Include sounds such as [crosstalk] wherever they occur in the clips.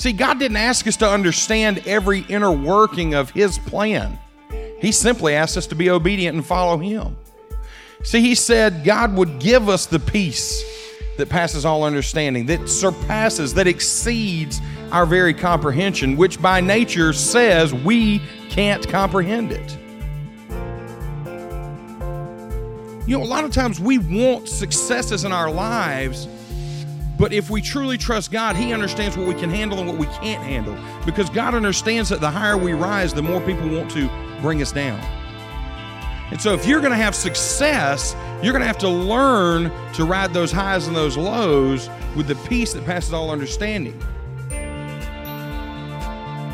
See, God didn't ask us to understand every inner working of His plan. He simply asked us to be obedient and follow Him. See, He said God would give us the peace that passes all understanding, that surpasses, that exceeds our very comprehension, which by nature says we can't comprehend it. You know, a lot of times we want successes in our lives, but if we truly trust God, He understands what we can handle and what we can't handle. Because God understands that the higher we rise, the more people want to bring us down. And so, if you're going to have success, you're going to have to learn to ride those highs and those lows with the peace that passes all understanding.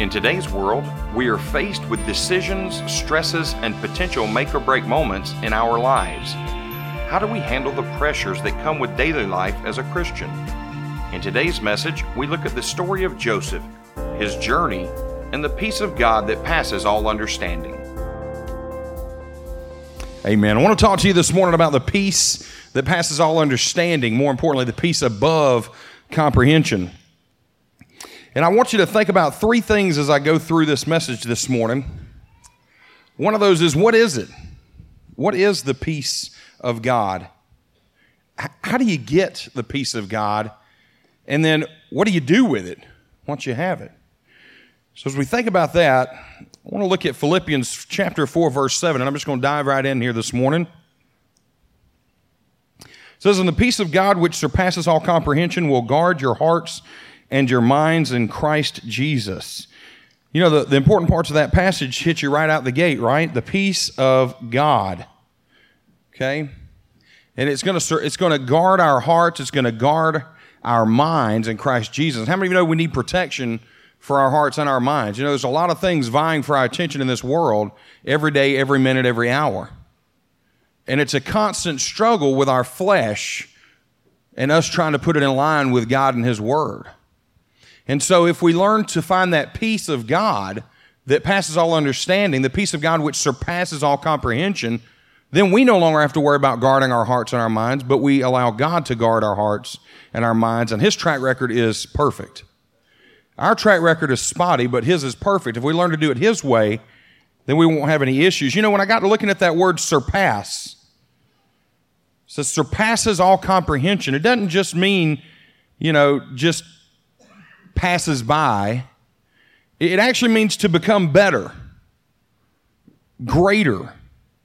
In today's world, we are faced with decisions, stresses, and potential make or break moments in our lives. How do we handle the pressures that come with daily life as a Christian? In today's message, we look at the story of Joseph, his journey, and the peace of God that passes all understanding. Amen. I want to talk to you this morning about the peace that passes all understanding, more importantly, the peace above comprehension. And I want you to think about three things as I go through this message this morning. One of those is what is it? What is the peace of God? How do you get the peace of God? And then what do you do with it once you have it? So, as we think about that, I want to look at Philippians chapter 4, verse 7, and I'm just going to dive right in here this morning. It says, And the peace of God, which surpasses all comprehension, will guard your hearts and your minds in Christ Jesus. You know, the, the important parts of that passage hit you right out the gate, right? The peace of God. Okay? And it's going to it's going to guard our hearts, it's going to guard our minds in Christ Jesus. How many of you know we need protection for our hearts and our minds? You know, there's a lot of things vying for our attention in this world every day, every minute, every hour. And it's a constant struggle with our flesh and us trying to put it in line with God and His Word. And so, if we learn to find that peace of God that passes all understanding, the peace of God which surpasses all comprehension, then we no longer have to worry about guarding our hearts and our minds, but we allow God to guard our hearts and our minds. And His track record is perfect. Our track record is spotty, but His is perfect. If we learn to do it His way, then we won't have any issues. You know, when I got to looking at that word surpass, it says surpasses all comprehension. It doesn't just mean, you know, just passes by, it actually means to become better, greater,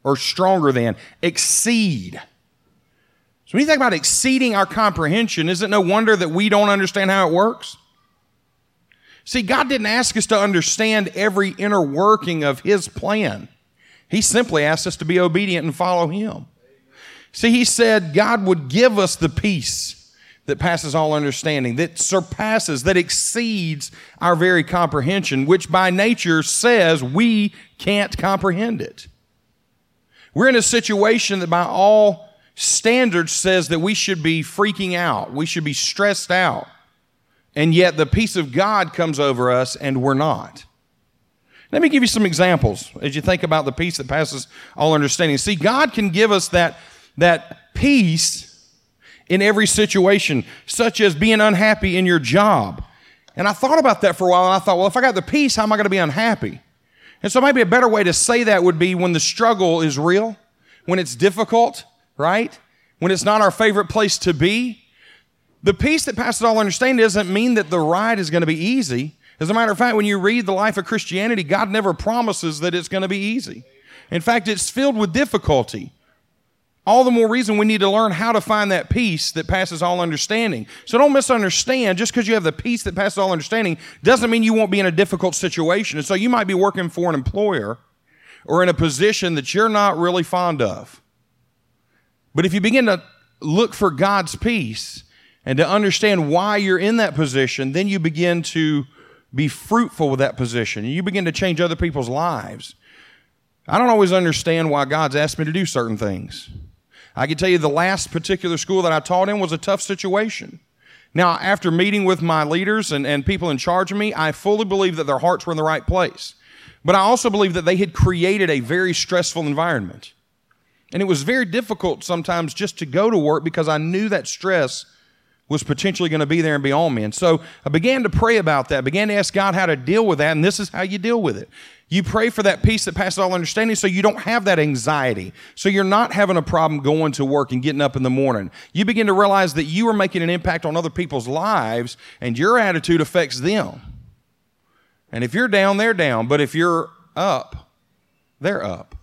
or stronger than, exceed. So when you think about exceeding our comprehension, is it no wonder that we don't understand how it works? See, God didn't ask us to understand every inner working of His plan. He simply asked us to be obedient and follow Him. See, He said God would give us the peace that passes all understanding, that surpasses, that exceeds our very comprehension, which by nature says we can't comprehend it. We're in a situation that by all standards says that we should be freaking out, we should be stressed out, and yet the peace of God comes over us and we're not. Let me give you some examples as you think about the peace that passes all understanding. See, God can give us that, that peace in every situation, such as being unhappy in your job. And I thought about that for a while and I thought, well, if I got the peace, how am I going to be unhappy? And so maybe a better way to say that would be when the struggle is real, when it's difficult, right? When it's not our favorite place to be. The peace that passes all understanding doesn't mean that the ride is going to be easy. As a matter of fact, when you read the life of Christianity, God never promises that it's going to be easy. In fact, it's filled with difficulty all the more reason we need to learn how to find that peace that passes all understanding. So don't misunderstand. Just because you have the peace that passes all understanding doesn't mean you won't be in a difficult situation. And so you might be working for an employer or in a position that you're not really fond of. But if you begin to look for God's peace and to understand why you're in that position, then you begin to be fruitful with that position. You begin to change other people's lives. I don't always understand why God's asked me to do certain things. I can tell you the last particular school that I taught in was a tough situation. Now, after meeting with my leaders and, and people in charge of me, I fully believe that their hearts were in the right place. But I also believe that they had created a very stressful environment. And it was very difficult sometimes just to go to work because I knew that stress was potentially going to be there and be on me. And so I began to pray about that, began to ask God how to deal with that, and this is how you deal with it. You pray for that peace that passes all understanding so you don't have that anxiety. So you're not having a problem going to work and getting up in the morning. You begin to realize that you are making an impact on other people's lives and your attitude affects them. And if you're down, they're down. But if you're up, they're up.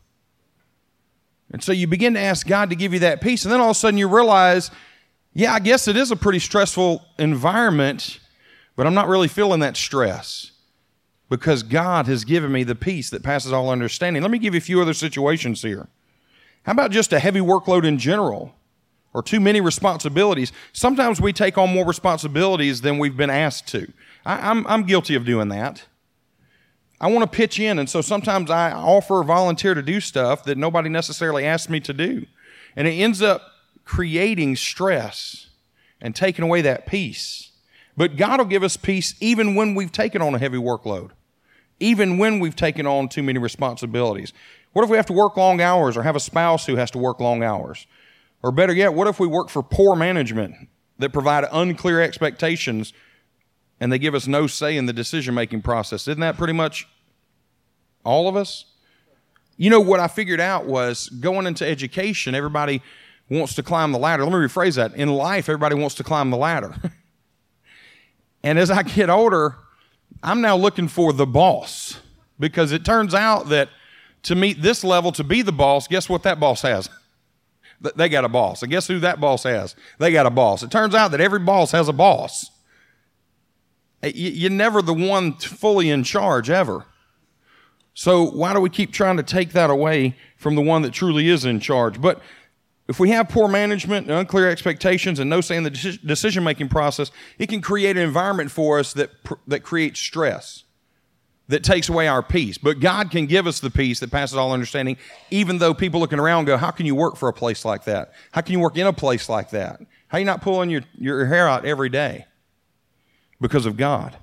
And so you begin to ask God to give you that peace. And then all of a sudden you realize, yeah, I guess it is a pretty stressful environment, but I'm not really feeling that stress because God has given me the peace that passes all understanding. Let me give you a few other situations here. How about just a heavy workload in general or too many responsibilities? Sometimes we take on more responsibilities than we've been asked to. I, am I'm, I'm guilty of doing that. I want to pitch in, and so sometimes I offer or volunteer to do stuff that nobody necessarily asked me to do. And it ends up creating stress and taking away that peace. But God will give us peace even when we've taken on a heavy workload, even when we've taken on too many responsibilities. What if we have to work long hours or have a spouse who has to work long hours? Or better yet, what if we work for poor management that provide unclear expectations and they give us no say in the decision making process. Isn't that pretty much all of us? You know, what I figured out was going into education, everybody wants to climb the ladder. Let me rephrase that. In life, everybody wants to climb the ladder. [laughs] and as I get older, I'm now looking for the boss because it turns out that to meet this level, to be the boss, guess what that boss has? [laughs] They got a boss. And guess who that boss has? They got a boss. It turns out that every boss has a boss. You're never the one fully in charge ever. So why do we keep trying to take that away from the one that truly is in charge? But if we have poor management and unclear expectations and no say in the decision making process, it can create an environment for us that, that creates stress, that takes away our peace. But God can give us the peace that passes all understanding, even though people looking around go, How can you work for a place like that? How can you work in a place like that? How are you not pulling your, your hair out every day? because of God?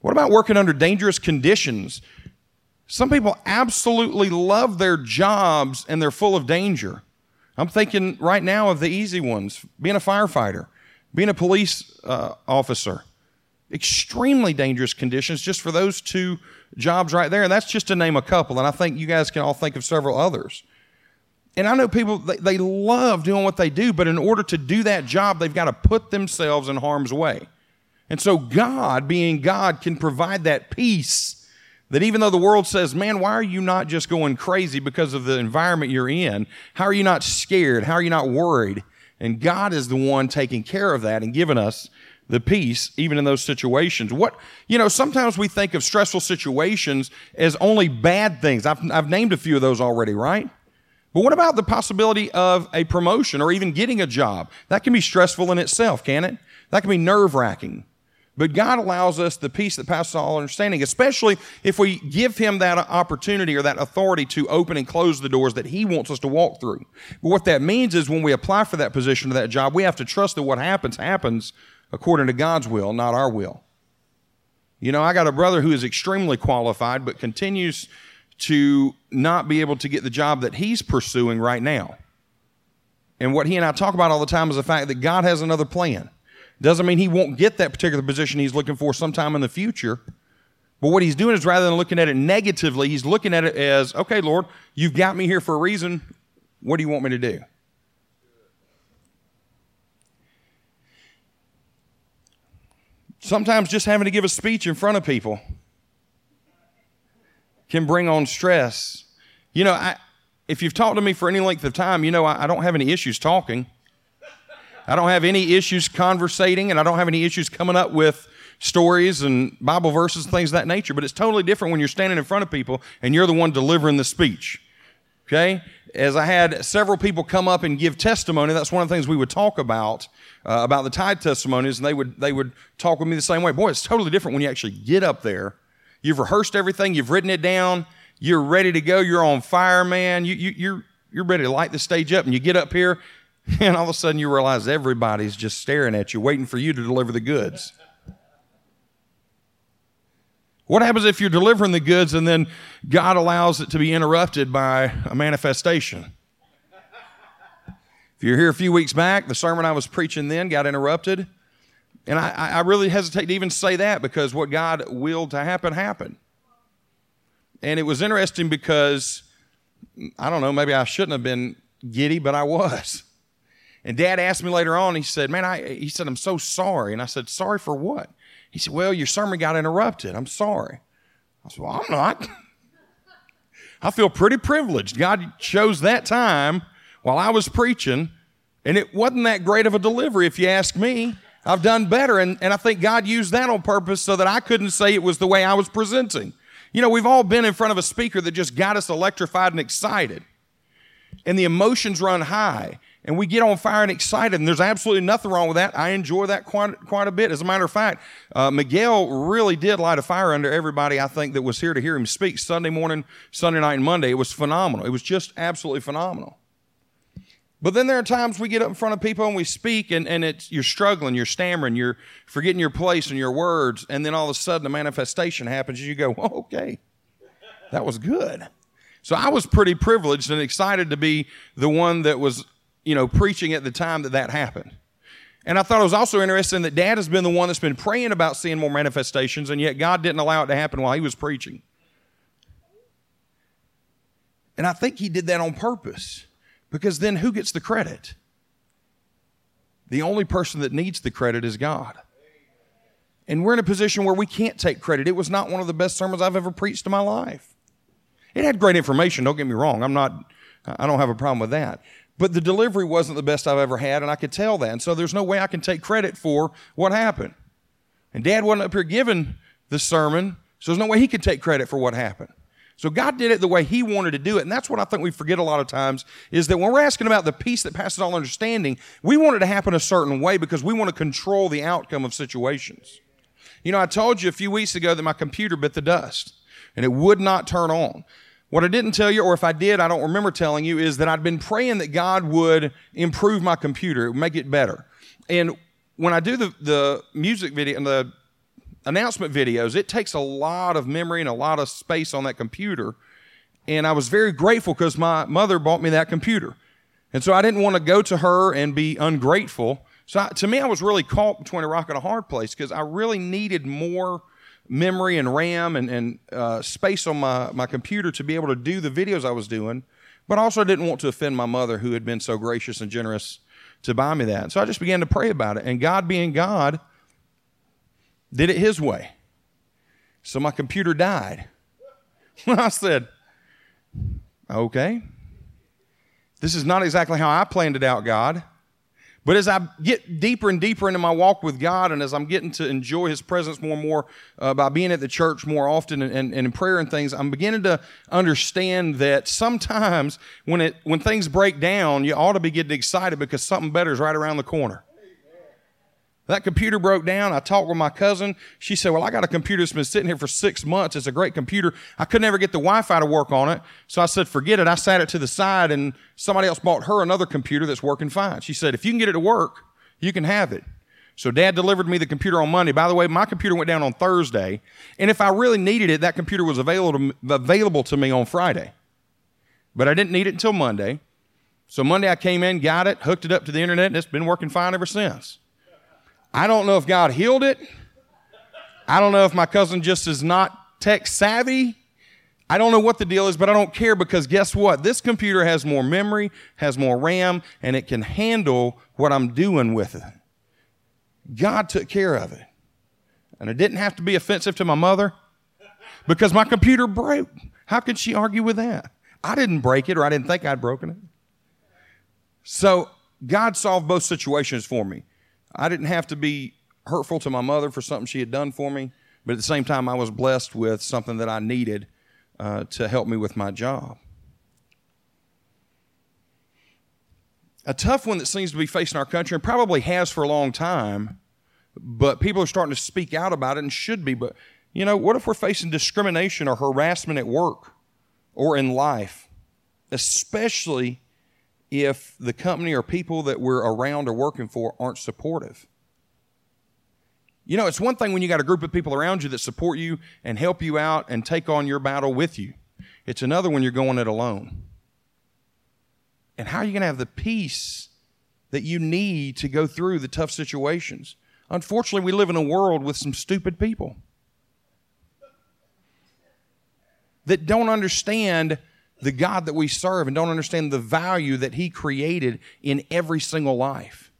What about working under dangerous conditions? Some people absolutely love their jobs and they're full of danger. I'm thinking right now of the easy ones being a firefighter, being a police uh, officer. Extremely dangerous conditions just for those two jobs right there. And that's just to name a couple. And I think you guys can all think of several others. And I know people, they, they love doing what they do, but in order to do that job, they've got to put themselves in harm's way. And so, God, being God, can provide that peace that even though the world says, man, why are you not just going crazy because of the environment you're in? How are you not scared? How are you not worried? And God is the one taking care of that and giving us the peace even in those situations. What, you know, sometimes we think of stressful situations as only bad things. I've, I've named a few of those already, right? But what about the possibility of a promotion or even getting a job? That can be stressful in itself, can it? That can be nerve wracking. But God allows us the peace that passes all understanding, especially if we give Him that opportunity or that authority to open and close the doors that He wants us to walk through. But what that means is when we apply for that position or that job, we have to trust that what happens, happens according to God's will, not our will. You know, I got a brother who is extremely qualified, but continues to not be able to get the job that he's pursuing right now. And what he and I talk about all the time is the fact that God has another plan. Doesn't mean he won't get that particular position he's looking for sometime in the future. But what he's doing is rather than looking at it negatively, he's looking at it as, okay, Lord, you've got me here for a reason. What do you want me to do? Sometimes just having to give a speech in front of people can bring on stress. You know, I, if you've talked to me for any length of time, you know I, I don't have any issues talking. I don't have any issues conversating, and I don't have any issues coming up with stories and Bible verses and things of that nature. But it's totally different when you're standing in front of people and you're the one delivering the speech. Okay? As I had several people come up and give testimony, that's one of the things we would talk about uh, about the tithe testimonies, and they would they would talk with me the same way. Boy, it's totally different when you actually get up there You've rehearsed everything. You've written it down. You're ready to go. You're on fire, man. You, you, you're, you're ready to light the stage up. And you get up here, [laughs] and all of a sudden you realize everybody's just staring at you, waiting for you to deliver the goods. What happens if you're delivering the goods and then God allows it to be interrupted by a manifestation? If you're here a few weeks back, the sermon I was preaching then got interrupted. And I, I really hesitate to even say that because what God willed to happen happened. And it was interesting because, I don't know, maybe I shouldn't have been giddy, but I was. And dad asked me later on, he said, Man, I, he said, I'm so sorry. And I said, Sorry for what? He said, Well, your sermon got interrupted. I'm sorry. I said, Well, I'm not. [laughs] I feel pretty privileged. God chose that time while I was preaching, and it wasn't that great of a delivery, if you ask me. I've done better, and, and I think God used that on purpose so that I couldn't say it was the way I was presenting. You know, we've all been in front of a speaker that just got us electrified and excited, and the emotions run high and we get on fire and excited, and there's absolutely nothing wrong with that. I enjoy that quite, quite a bit. As a matter of fact, uh, Miguel really did light a fire under everybody, I think, that was here to hear him speak Sunday morning, Sunday night, and Monday. It was phenomenal. It was just absolutely phenomenal. But then there are times we get up in front of people and we speak, and, and it's, you're struggling, you're stammering, you're forgetting your place and your words, and then all of a sudden a manifestation happens, and you go, oh, okay, that was good. So I was pretty privileged and excited to be the one that was you know, preaching at the time that that happened. And I thought it was also interesting that dad has been the one that's been praying about seeing more manifestations, and yet God didn't allow it to happen while he was preaching. And I think he did that on purpose because then who gets the credit? The only person that needs the credit is God. And we're in a position where we can't take credit. It was not one of the best sermons I've ever preached in my life. It had great information, don't get me wrong. I'm not I don't have a problem with that. But the delivery wasn't the best I've ever had, and I could tell that. And so there's no way I can take credit for what happened. And Dad wasn't up here giving the sermon, so there's no way he could take credit for what happened. So God did it the way He wanted to do it. And that's what I think we forget a lot of times is that when we're asking about the peace that passes all understanding, we want it to happen a certain way because we want to control the outcome of situations. You know, I told you a few weeks ago that my computer bit the dust and it would not turn on. What I didn't tell you, or if I did, I don't remember telling you, is that I'd been praying that God would improve my computer, make it better. And when I do the, the music video and the announcement videos, it takes a lot of memory and a lot of space on that computer. And I was very grateful because my mother bought me that computer. And so I didn't want to go to her and be ungrateful. So I, to me, I was really caught between a rock and a hard place because I really needed more memory and RAM and, and uh, space on my, my computer to be able to do the videos I was doing, but also didn't want to offend my mother who had been so gracious and generous to buy me that. So I just began to pray about it. And God, being God, did it His way. So my computer died. [laughs] I said, okay, this is not exactly how I planned it out, God. But as I get deeper and deeper into my walk with God, and as I'm getting to enjoy His presence more and more uh, by being at the church more often and, and, and, in prayer and things, I'm beginning to understand that sometimes when it when things break down, you ought to be getting excited because something better is right around the corner. That computer broke down. I talked with my cousin. She said, Well, I got a computer that's been sitting here for six months. It's a great computer. I could never get the Wi Fi to work on it. So I said, Forget it. I sat it to the side and somebody else bought her another computer that's working fine. She said, If you can get it to work, you can have it. So dad delivered me the computer on Monday. By the way, my computer went down on Thursday. And if I really needed it, that computer was available to, available to me on Friday. But I didn't need it until Monday. So Monday I came in, got it, hooked it up to the internet, and it's been working fine ever since. I don't know if God healed it. I don't know if my cousin just is not tech savvy. I don't know what the deal is, but I don't care because guess what? This computer has more memory, has more RAM, and it can handle what I'm doing with it. God took care of it. And it didn't have to be offensive to my mother because my computer broke. How could she argue with that? I didn't break it or I didn't think I'd broken it. So God solved both situations for me. I didn't have to be hurtful to my mother for something she had done for me, but at the same time, I was blessed with something that I needed uh, to help me with my job. A tough one that seems to be facing our country and probably has for a long time, but people are starting to speak out about it and should be. But, you know, what if we're facing discrimination or harassment at work or in life, especially if the company or people that we're around or working for aren't supportive. You know, it's one thing when you got a group of people around you that support you and help you out and take on your battle with you. It's another when you're going it alone. And how are you going to have the peace that you need to go through the tough situations. Unfortunately, we live in a world with some stupid people that don't understand the God that we serve and don't understand the value that He created in every single life.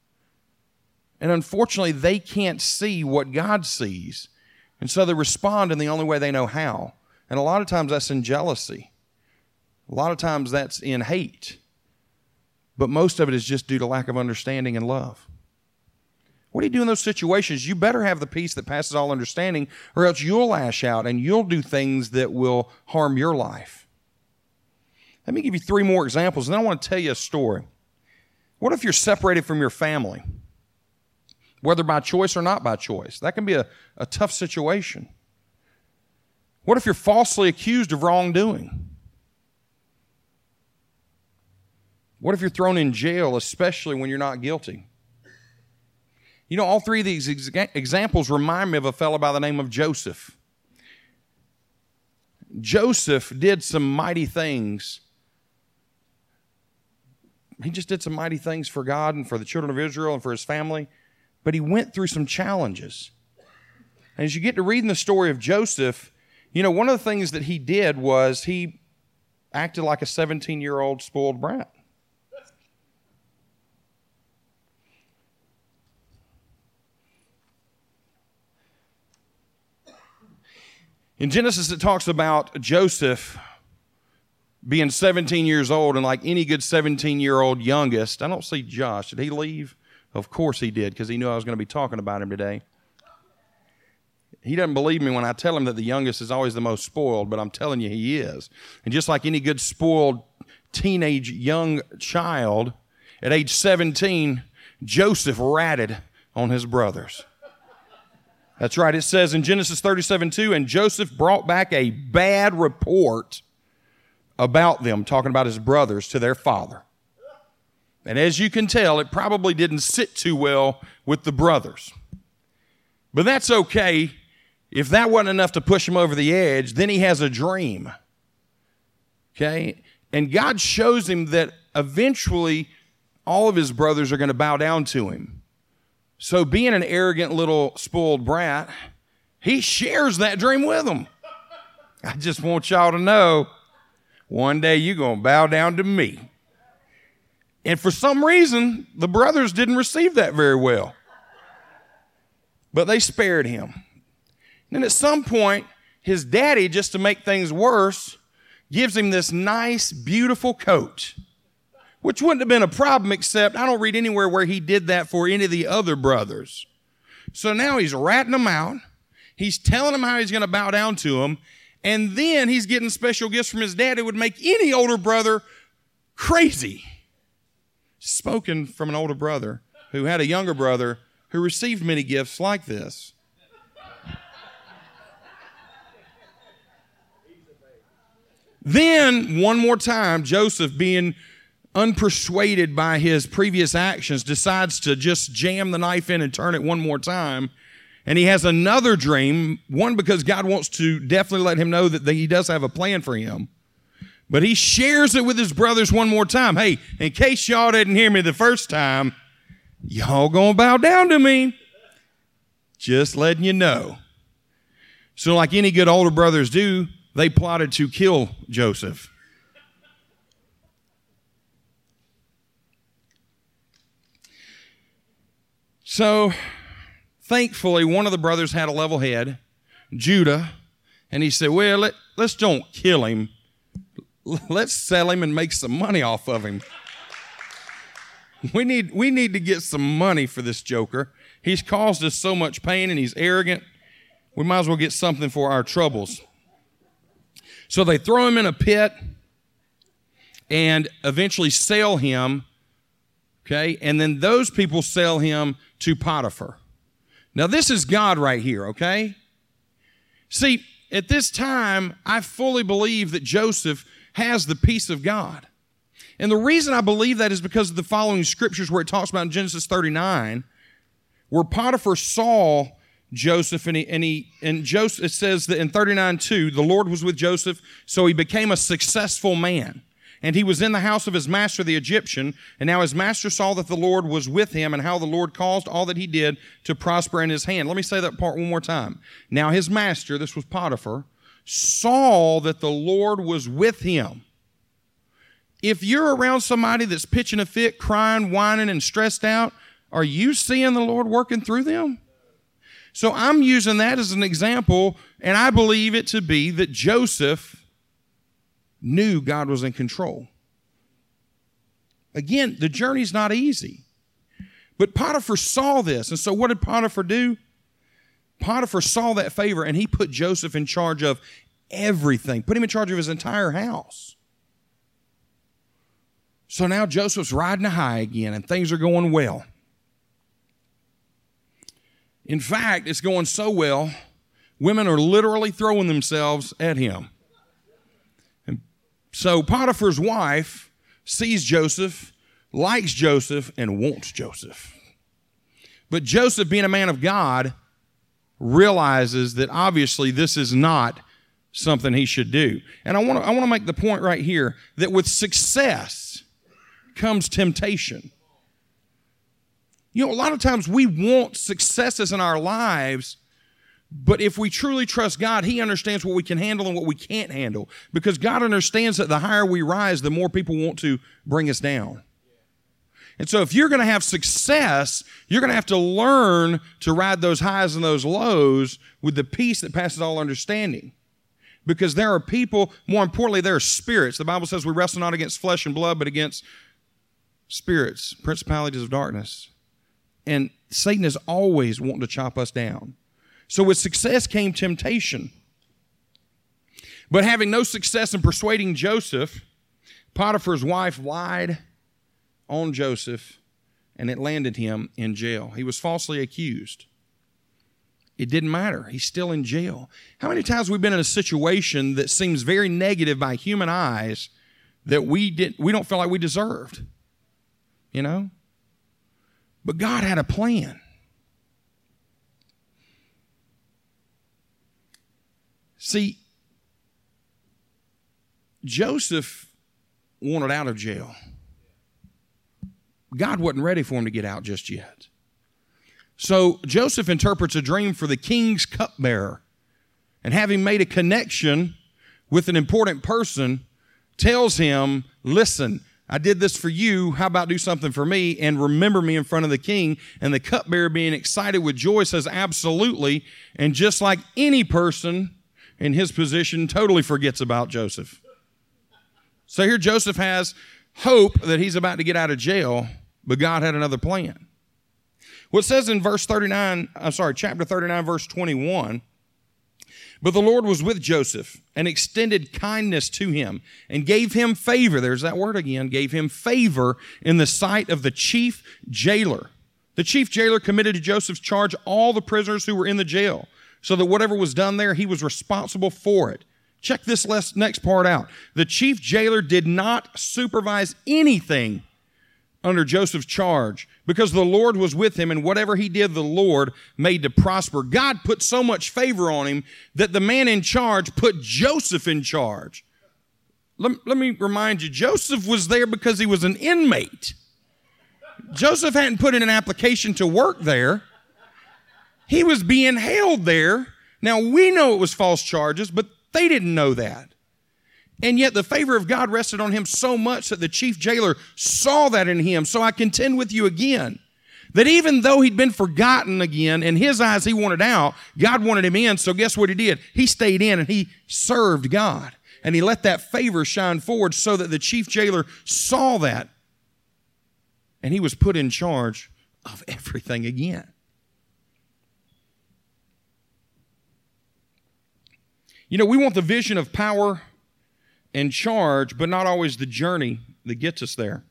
And unfortunately, they can't see what God sees. And so they respond in the only way they know how. And a lot of times that's in jealousy, a lot of times that's in hate. But most of it is just due to lack of understanding and love. What do you do in those situations? You better have the peace that passes all understanding, or else you'll lash out and you'll do things that will harm your life. Let me give you three more examples, and then I want to tell you a story. What if you're separated from your family, whether by choice or not by choice? That can be a, a tough situation. What if you're falsely accused of wrongdoing? What if you're thrown in jail, especially when you're not guilty? You know, all three of these ex- examples remind me of a fellow by the name of Joseph. Joseph did some mighty things. He just did some mighty things for God and for the children of Israel and for his family, but he went through some challenges. And as you get to reading the story of Joseph, you know, one of the things that he did was he acted like a 17 year old spoiled brat. In Genesis, it talks about Joseph being 17 years old, and like any good 17 year old youngest, I don't see Josh. Did he leave? Of course he did, because he knew I was going to be talking about him today. He doesn't believe me when I tell him that the youngest is always the most spoiled, but I'm telling you he is. And just like any good spoiled teenage young child, at age 17, Joseph ratted on his brothers. That's right. It says in Genesis 37 2, and Joseph brought back a bad report about them, talking about his brothers, to their father. And as you can tell, it probably didn't sit too well with the brothers. But that's okay. If that wasn't enough to push him over the edge, then he has a dream. Okay? And God shows him that eventually all of his brothers are going to bow down to him. So, being an arrogant little spoiled brat, he shares that dream with them. I just want y'all to know one day you're going to bow down to me. And for some reason, the brothers didn't receive that very well. But they spared him. And then at some point, his daddy, just to make things worse, gives him this nice, beautiful coat which wouldn't have been a problem, except I don't read anywhere where he did that for any of the other brothers. So now he's ratting them out. He's telling them how he's going to bow down to them. And then he's getting special gifts from his dad. It would make any older brother crazy. Spoken from an older brother who had a younger brother who received many gifts like this. then, one more time, Joseph, being unpersuaded by his previous actions, decides to just jam the knife in and turn it one more time. And he has another dream, one because God wants to definitely let him know that he does have a plan for him. But he shares it with his brothers one more time. Hey, in case y'all didn't hear me the first time, y'all gonna bow down to me. Just letting you know. So, like any good older brothers do, they plotted to kill Joseph. So, thankfully, one of the brothers had a level head, Judah, and he said, Well, let, let's don't kill him. Let's sell him and make some money off of him. We need, we need to get some money for this joker. He's caused us so much pain and he's arrogant. We might as well get something for our troubles. So they throw him in a pit and eventually sell him. Okay. And then those people sell him to Potiphar. Now, this is God right here, okay? See, at this time, I fully believe that Joseph has the peace of God. And the reason I believe that is because of the following scriptures where it talks about in Genesis 39, where Potiphar saw Joseph and he, and he and Joseph it says that in 39 2, the Lord was with Joseph, so he became a successful man. And he was in the house of his master, the Egyptian. And now his master saw that the Lord was with him and how the Lord caused all that he did to prosper in his hand. Let me say that part one more time. Now his master, this was Potiphar, saw that the Lord was with him. If you're around somebody that's pitching a fit, crying, whining, and stressed out, are you seeing the Lord working through them? So I'm using that as an example, and I believe it to be that Joseph knew God was in control. Again, the journey's not easy. But Potiphar saw this. And so what did Potiphar do? Potiphar saw that favor and he put Joseph in charge of everything, put him in charge of his entire house. So now Joseph's riding high again and things are going well. In fact, it's going so well, women are literally throwing themselves at him. So Potiphar's wife sees Joseph, likes Joseph, and wants Joseph. But Joseph, being a man of God, realizes that obviously this is not something he should do. And I want to I want to make the point right here that with success comes temptation. You know, a lot of times we want successes in our lives but if we truly trust God, He understands what we can handle and what we can't handle. Because God understands that the higher we rise, the more people want to bring us down. And so, if you're going to have success, you're going to have to learn to ride those highs and those lows with the peace that passes all understanding. Because there are people, more importantly, there are spirits. The Bible says we wrestle not against flesh and blood, but against spirits, principalities of darkness. And Satan is always wanting to chop us down. So with success came temptation. But having no success in persuading Joseph, Potiphar's wife lied on Joseph and it landed him in jail. He was falsely accused. It didn't matter. He's still in jail. How many times we've been in a situation that seems very negative by human eyes that we didn't we don't feel like we deserved? You know? But God had a plan. See, Joseph wanted out of jail. God wasn't ready for him to get out just yet. So Joseph interprets a dream for the king's cupbearer. And having made a connection with an important person, tells him, Listen, I did this for you. How about do something for me and remember me in front of the king? And the cupbearer, being excited with joy, says, Absolutely. And just like any person in his position totally forgets about Joseph. So here Joseph has hope that he's about to get out of jail, but God had another plan. What says in verse 39, I'm sorry, chapter 39, verse 21, but the Lord was with Joseph and extended kindness to him and gave him favor. There's that word again, gave him favor in the sight of the chief jailer. The chief jailer committed to Joseph's charge all the prisoners who were in the jail so that whatever was done there, he was responsible for it. Check this next part out. The chief jailer did not supervise anything under Joseph's charge because the Lord was with him, and whatever he did, the Lord made to prosper. God put so much favor on him that the man in charge put Joseph in charge. Let, let me remind you Joseph was there because he was an inmate. Joseph hadn't put in an application to work there. He was being held there. Now, we know it was false charges, but they didn't know that. And yet, the favor of God rested on him so much that the chief jailer saw that in him. So I contend with you again that even though he'd been forgotten again, in his eyes he wanted out, God wanted him in. So guess what he did? He stayed in and he served God. And he let that favor shine forward so that the chief jailer saw that. And he was put in charge of everything again. You know, we want the vision of power and charge, but not always the journey that gets us there.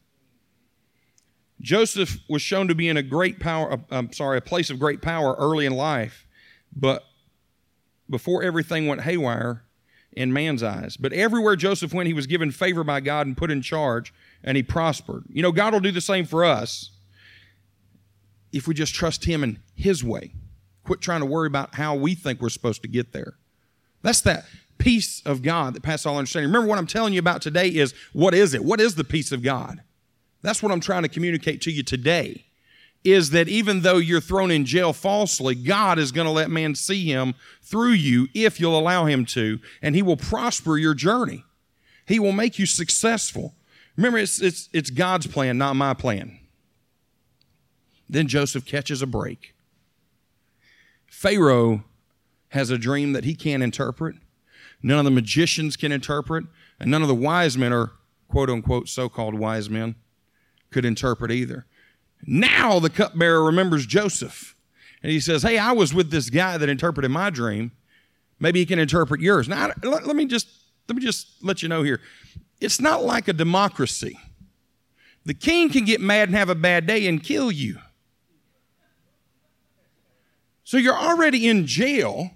Joseph was shown to be in a great power, uh, I'm sorry, a place of great power early in life, but before everything went haywire in man's eyes. But everywhere Joseph went, he was given favor by God and put in charge, and he prospered. You know, God will do the same for us if we just trust him in his way. Quit trying to worry about how we think we're supposed to get there. That's that. peace of God that passes all understanding. Remember what I'm telling you about today is what is it? What is the peace of God? That's what I'm trying to communicate to you today. Is that even though you're thrown in jail falsely, God is going to let man see him through you if you'll allow him to, and he will prosper your journey. He will make you successful. Remember, it's, it's, it's God's plan, not my plan. Then Joseph catches a break. Pharaoh has a dream that he can't interpret. None of the magicians can interpret, and none of the wise men, or quote unquote so called wise men, could interpret either. Now the cupbearer remembers Joseph, and he says, Hey, I was with this guy that interpreted my dream. Maybe he can interpret yours. Now, let, let me just let me just let you know here. It's not like a democracy. The king can get mad and have a bad day and kill you. So you're already in jail.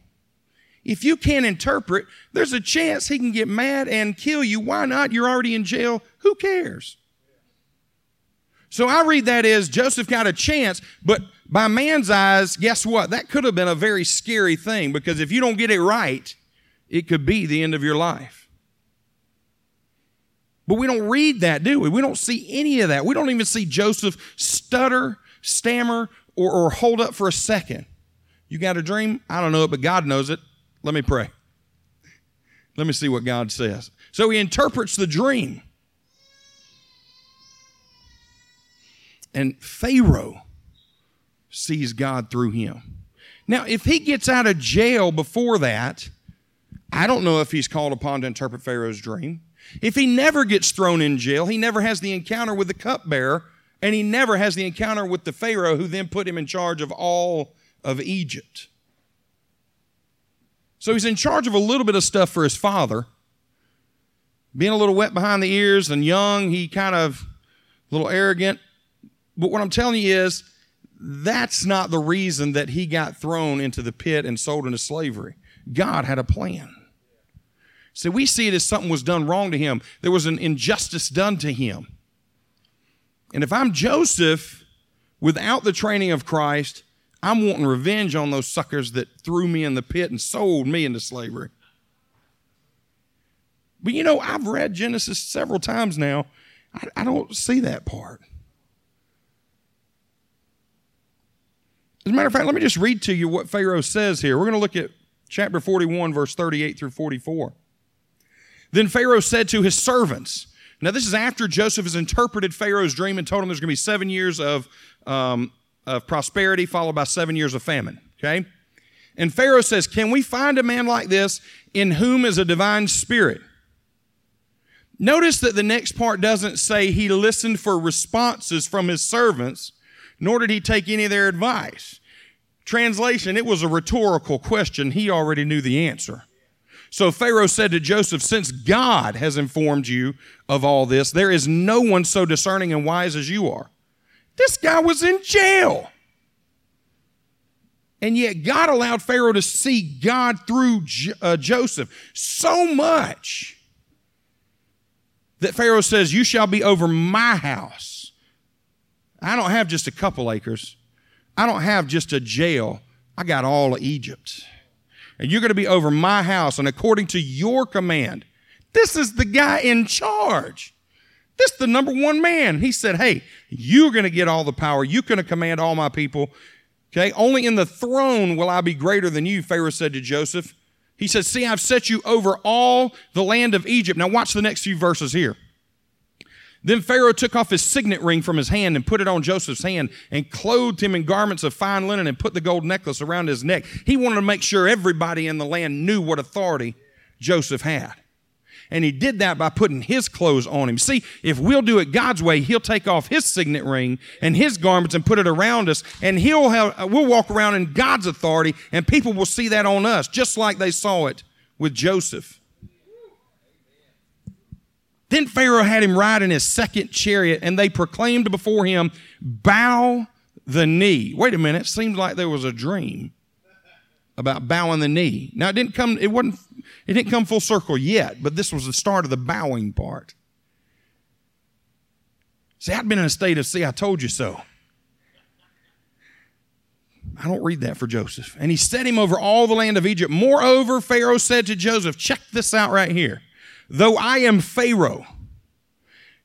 If you can't interpret, there's a chance he can get mad and kill you. Why not? You're already in jail. Who cares? So I read that as Joseph got a chance, but by man's eyes, guess what? That could have been a very scary thing because if you don't get it right, it could be the end of your life. But we don't read that, do we? We don't see any of that. We don't even see Joseph stutter, stammer, or, or hold up for a second. You got a dream? I don't know it, but God knows it. Let me pray. Let me see what God says. So he interprets the dream. And Pharaoh sees God through him. Now, if he gets out of jail before that, I don't know if he's called upon to interpret Pharaoh's dream. If he never gets thrown in jail, he never has the encounter with the cupbearer, and he never has the encounter with the Pharaoh who then put him in charge of all of Egypt. So he's in charge of a little bit of stuff for his father. Being a little wet behind the ears and young, he kind of a little arrogant. But what I'm telling you is that's not the reason that he got thrown into the pit and sold into slavery. God had a plan. So we see it as something was done wrong to him. There was an injustice done to him. And if I'm Joseph without the training of Christ, I'm wanting revenge on those suckers that threw me in the pit and sold me into slavery. But you know, I've read Genesis several times now. I, I don't see that part. As a matter of fact, let me just read to you what Pharaoh says here. We're going to look at chapter 41, verse 38 through 44. Then Pharaoh said to his servants, now, this is after Joseph has interpreted Pharaoh's dream and told him there's going to be seven years of um, of prosperity followed by seven years of famine. Okay? And Pharaoh says, Can we find a man like this in whom is a divine spirit? Notice that the next part doesn't say he listened for responses from his servants, nor did he take any of their advice. Translation, it was a rhetorical question. He already knew the answer. So Pharaoh said to Joseph, Since God has informed you of all this, there is no one so discerning and wise as you are. This guy was in jail. And yet, God allowed Pharaoh to see God through uh, Joseph so much that Pharaoh says, You shall be over my house. I don't have just a couple acres, I don't have just a jail. I got all of Egypt. And you're going to be over my house, and according to your command. This is the guy in charge. This is the number one man. He said, Hey, you're going to get all the power. You're going to command all my people. Okay. Only in the throne will I be greater than you, Pharaoh said to Joseph. He said, See, I've set you over all the land of Egypt. Now, watch the next few verses here. Then Pharaoh took off his signet ring from his hand and put it on Joseph's hand and clothed him in garments of fine linen and put the gold necklace around his neck. He wanted to make sure everybody in the land knew what authority Joseph had. And he did that by putting his clothes on him. See, if we'll do it God's way, he'll take off his signet ring and his garments and put it around us, and he'll have, uh, we'll walk around in God's authority, and people will see that on us, just like they saw it with Joseph. Then Pharaoh had him ride in his second chariot, and they proclaimed before him, Bow the knee. Wait a minute, seems like there was a dream about bowing the knee. Now it didn't come, it wasn't, it didn't come full circle yet, but this was the start of the bowing part. See, I'd been in a state of, see, I told you so. I don't read that for Joseph. And he set him over all the land of Egypt. Moreover, Pharaoh said to Joseph, check this out right here. Though I am Pharaoh,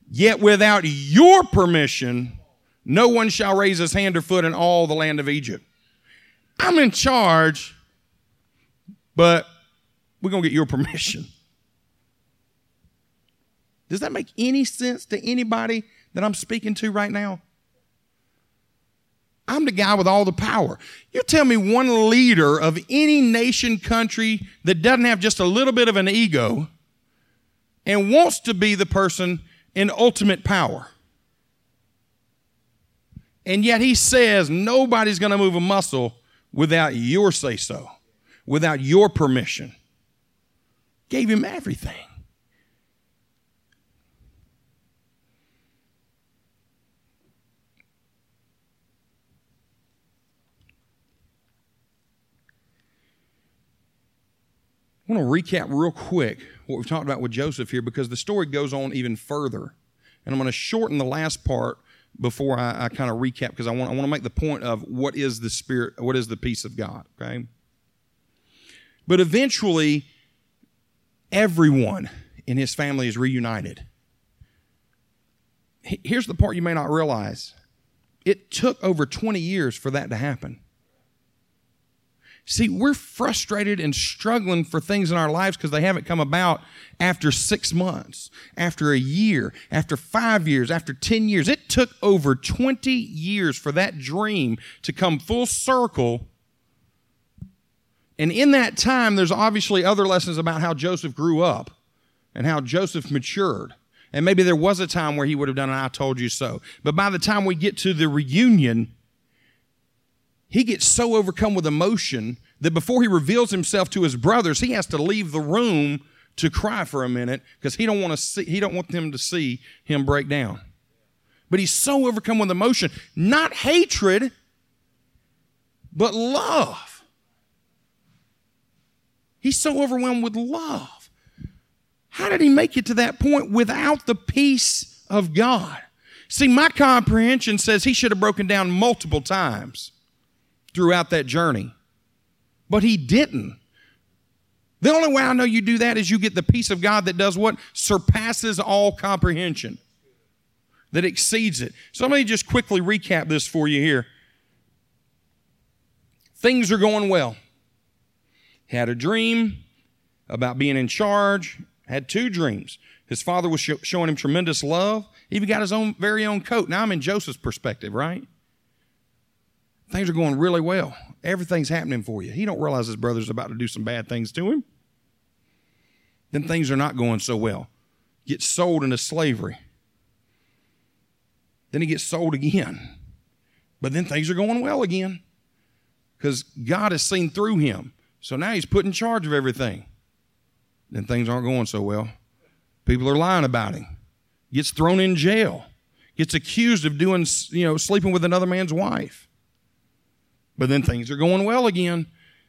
yet without your permission, no one shall raise his hand or foot in all the land of Egypt. I'm in charge, but we're going to get your [laughs] permission. Does that make any sense to anybody that I'm speaking to right now? I'm the guy with all the power. You tell me one leader of any nation, country that doesn't have just a little bit of an ego and wants to be the person in ultimate power. And yet he says nobody's going to move a muscle without your say so, without your permission. Gave him everything. I want to recap real quick what we've talked about with Joseph here because the story goes on even further. And I'm going to shorten the last part before I, I kind of recap because I want, I want to make the point of what is the spirit, what is the peace of God, okay? But eventually, everyone in his family is reunited. Here's the part you may not realize it took over 20 years for that to happen. See, we're frustrated and struggling for things in our lives because they haven't come about after six months, after a year, after five years, after 10 years. It took over 20 years for that dream to come full circle. And in that time, there's obviously other lessons about how Joseph grew up and how Joseph matured. And maybe there was a time where he would have done an I told you so. But by the time we get to the reunion, he gets so overcome with emotion that before he reveals himself to his brothers, he has to leave the room to cry for a minute because he don't want to see he don't want them to see him break down. But he's so overcome with emotion, not hatred, but love. He's so overwhelmed with love. How did he make it to that point without the peace of God? See, my comprehension says he should have broken down multiple times throughout that journey. But he didn't. The only way I know you do that is you get the peace of God that does what? Surpasses all comprehension, that exceeds it. So let me just quickly recap this for you here. Things are going well. Had a dream about being in charge, had two dreams. His father was showing him tremendous love. He even got his own very own coat. Now I'm in Joseph's perspective, right? Things are going really well. Everything's happening for you. He don't realize his brother's about to do some bad things to him. Then things are not going so well. Gets sold into slavery. Then he gets sold again. But then things are going well again because God has seen through him. So now he's put in charge of everything. Then things aren't going so well. People are lying about him. Gets thrown in jail. Gets accused of doing, you know, sleeping with another man's wife. But then things are going well again.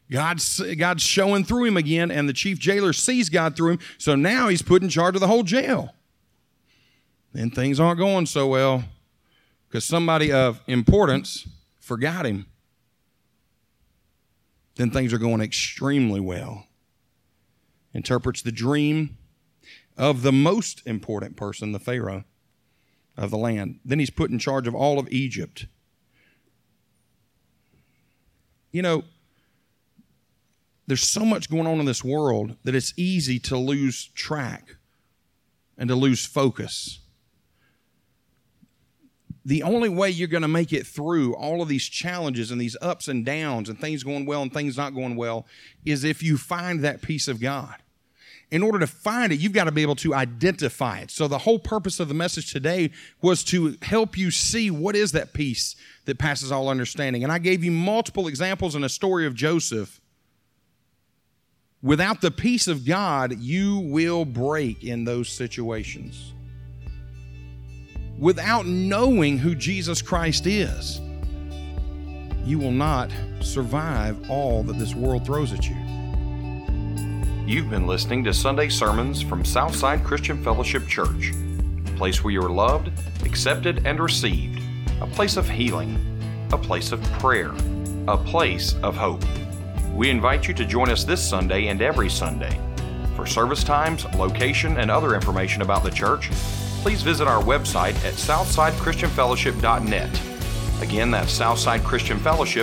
God's, God's showing through him again, and the chief jailer sees God through him. So now he's put in charge of the whole jail. Then things aren't going so well because somebody of importance forgot him. Then things are going extremely well. Interprets the dream of the most important person, the Pharaoh of the land. Then he's put in charge of all of Egypt. You know, there's so much going on in this world that it's easy to lose track and to lose focus. The only way you're going to make it through all of these challenges and these ups and downs and things going well and things not going well is if you find that peace of God in order to find it, you've got to be able to identify it. So, the whole purpose of the message today was to help you see what is that peace that passes all understanding. And I gave you multiple examples in a story of Joseph. Without the peace of God, you will break in those situations without knowing who Jesus Christ is, you will not survive all that this world throws at you. You've been listening to Sunday sermons from Southside Christian Fellowship Church, a place where you are loved, accepted, and received, a place of healing, a place of prayer, a place of hope. We invite you to join us this Sunday and every Sunday. For service times, location, and other information about the church, please visit our website at southsidechristianfellowship.net. Again, that's Southside Christian Fellowship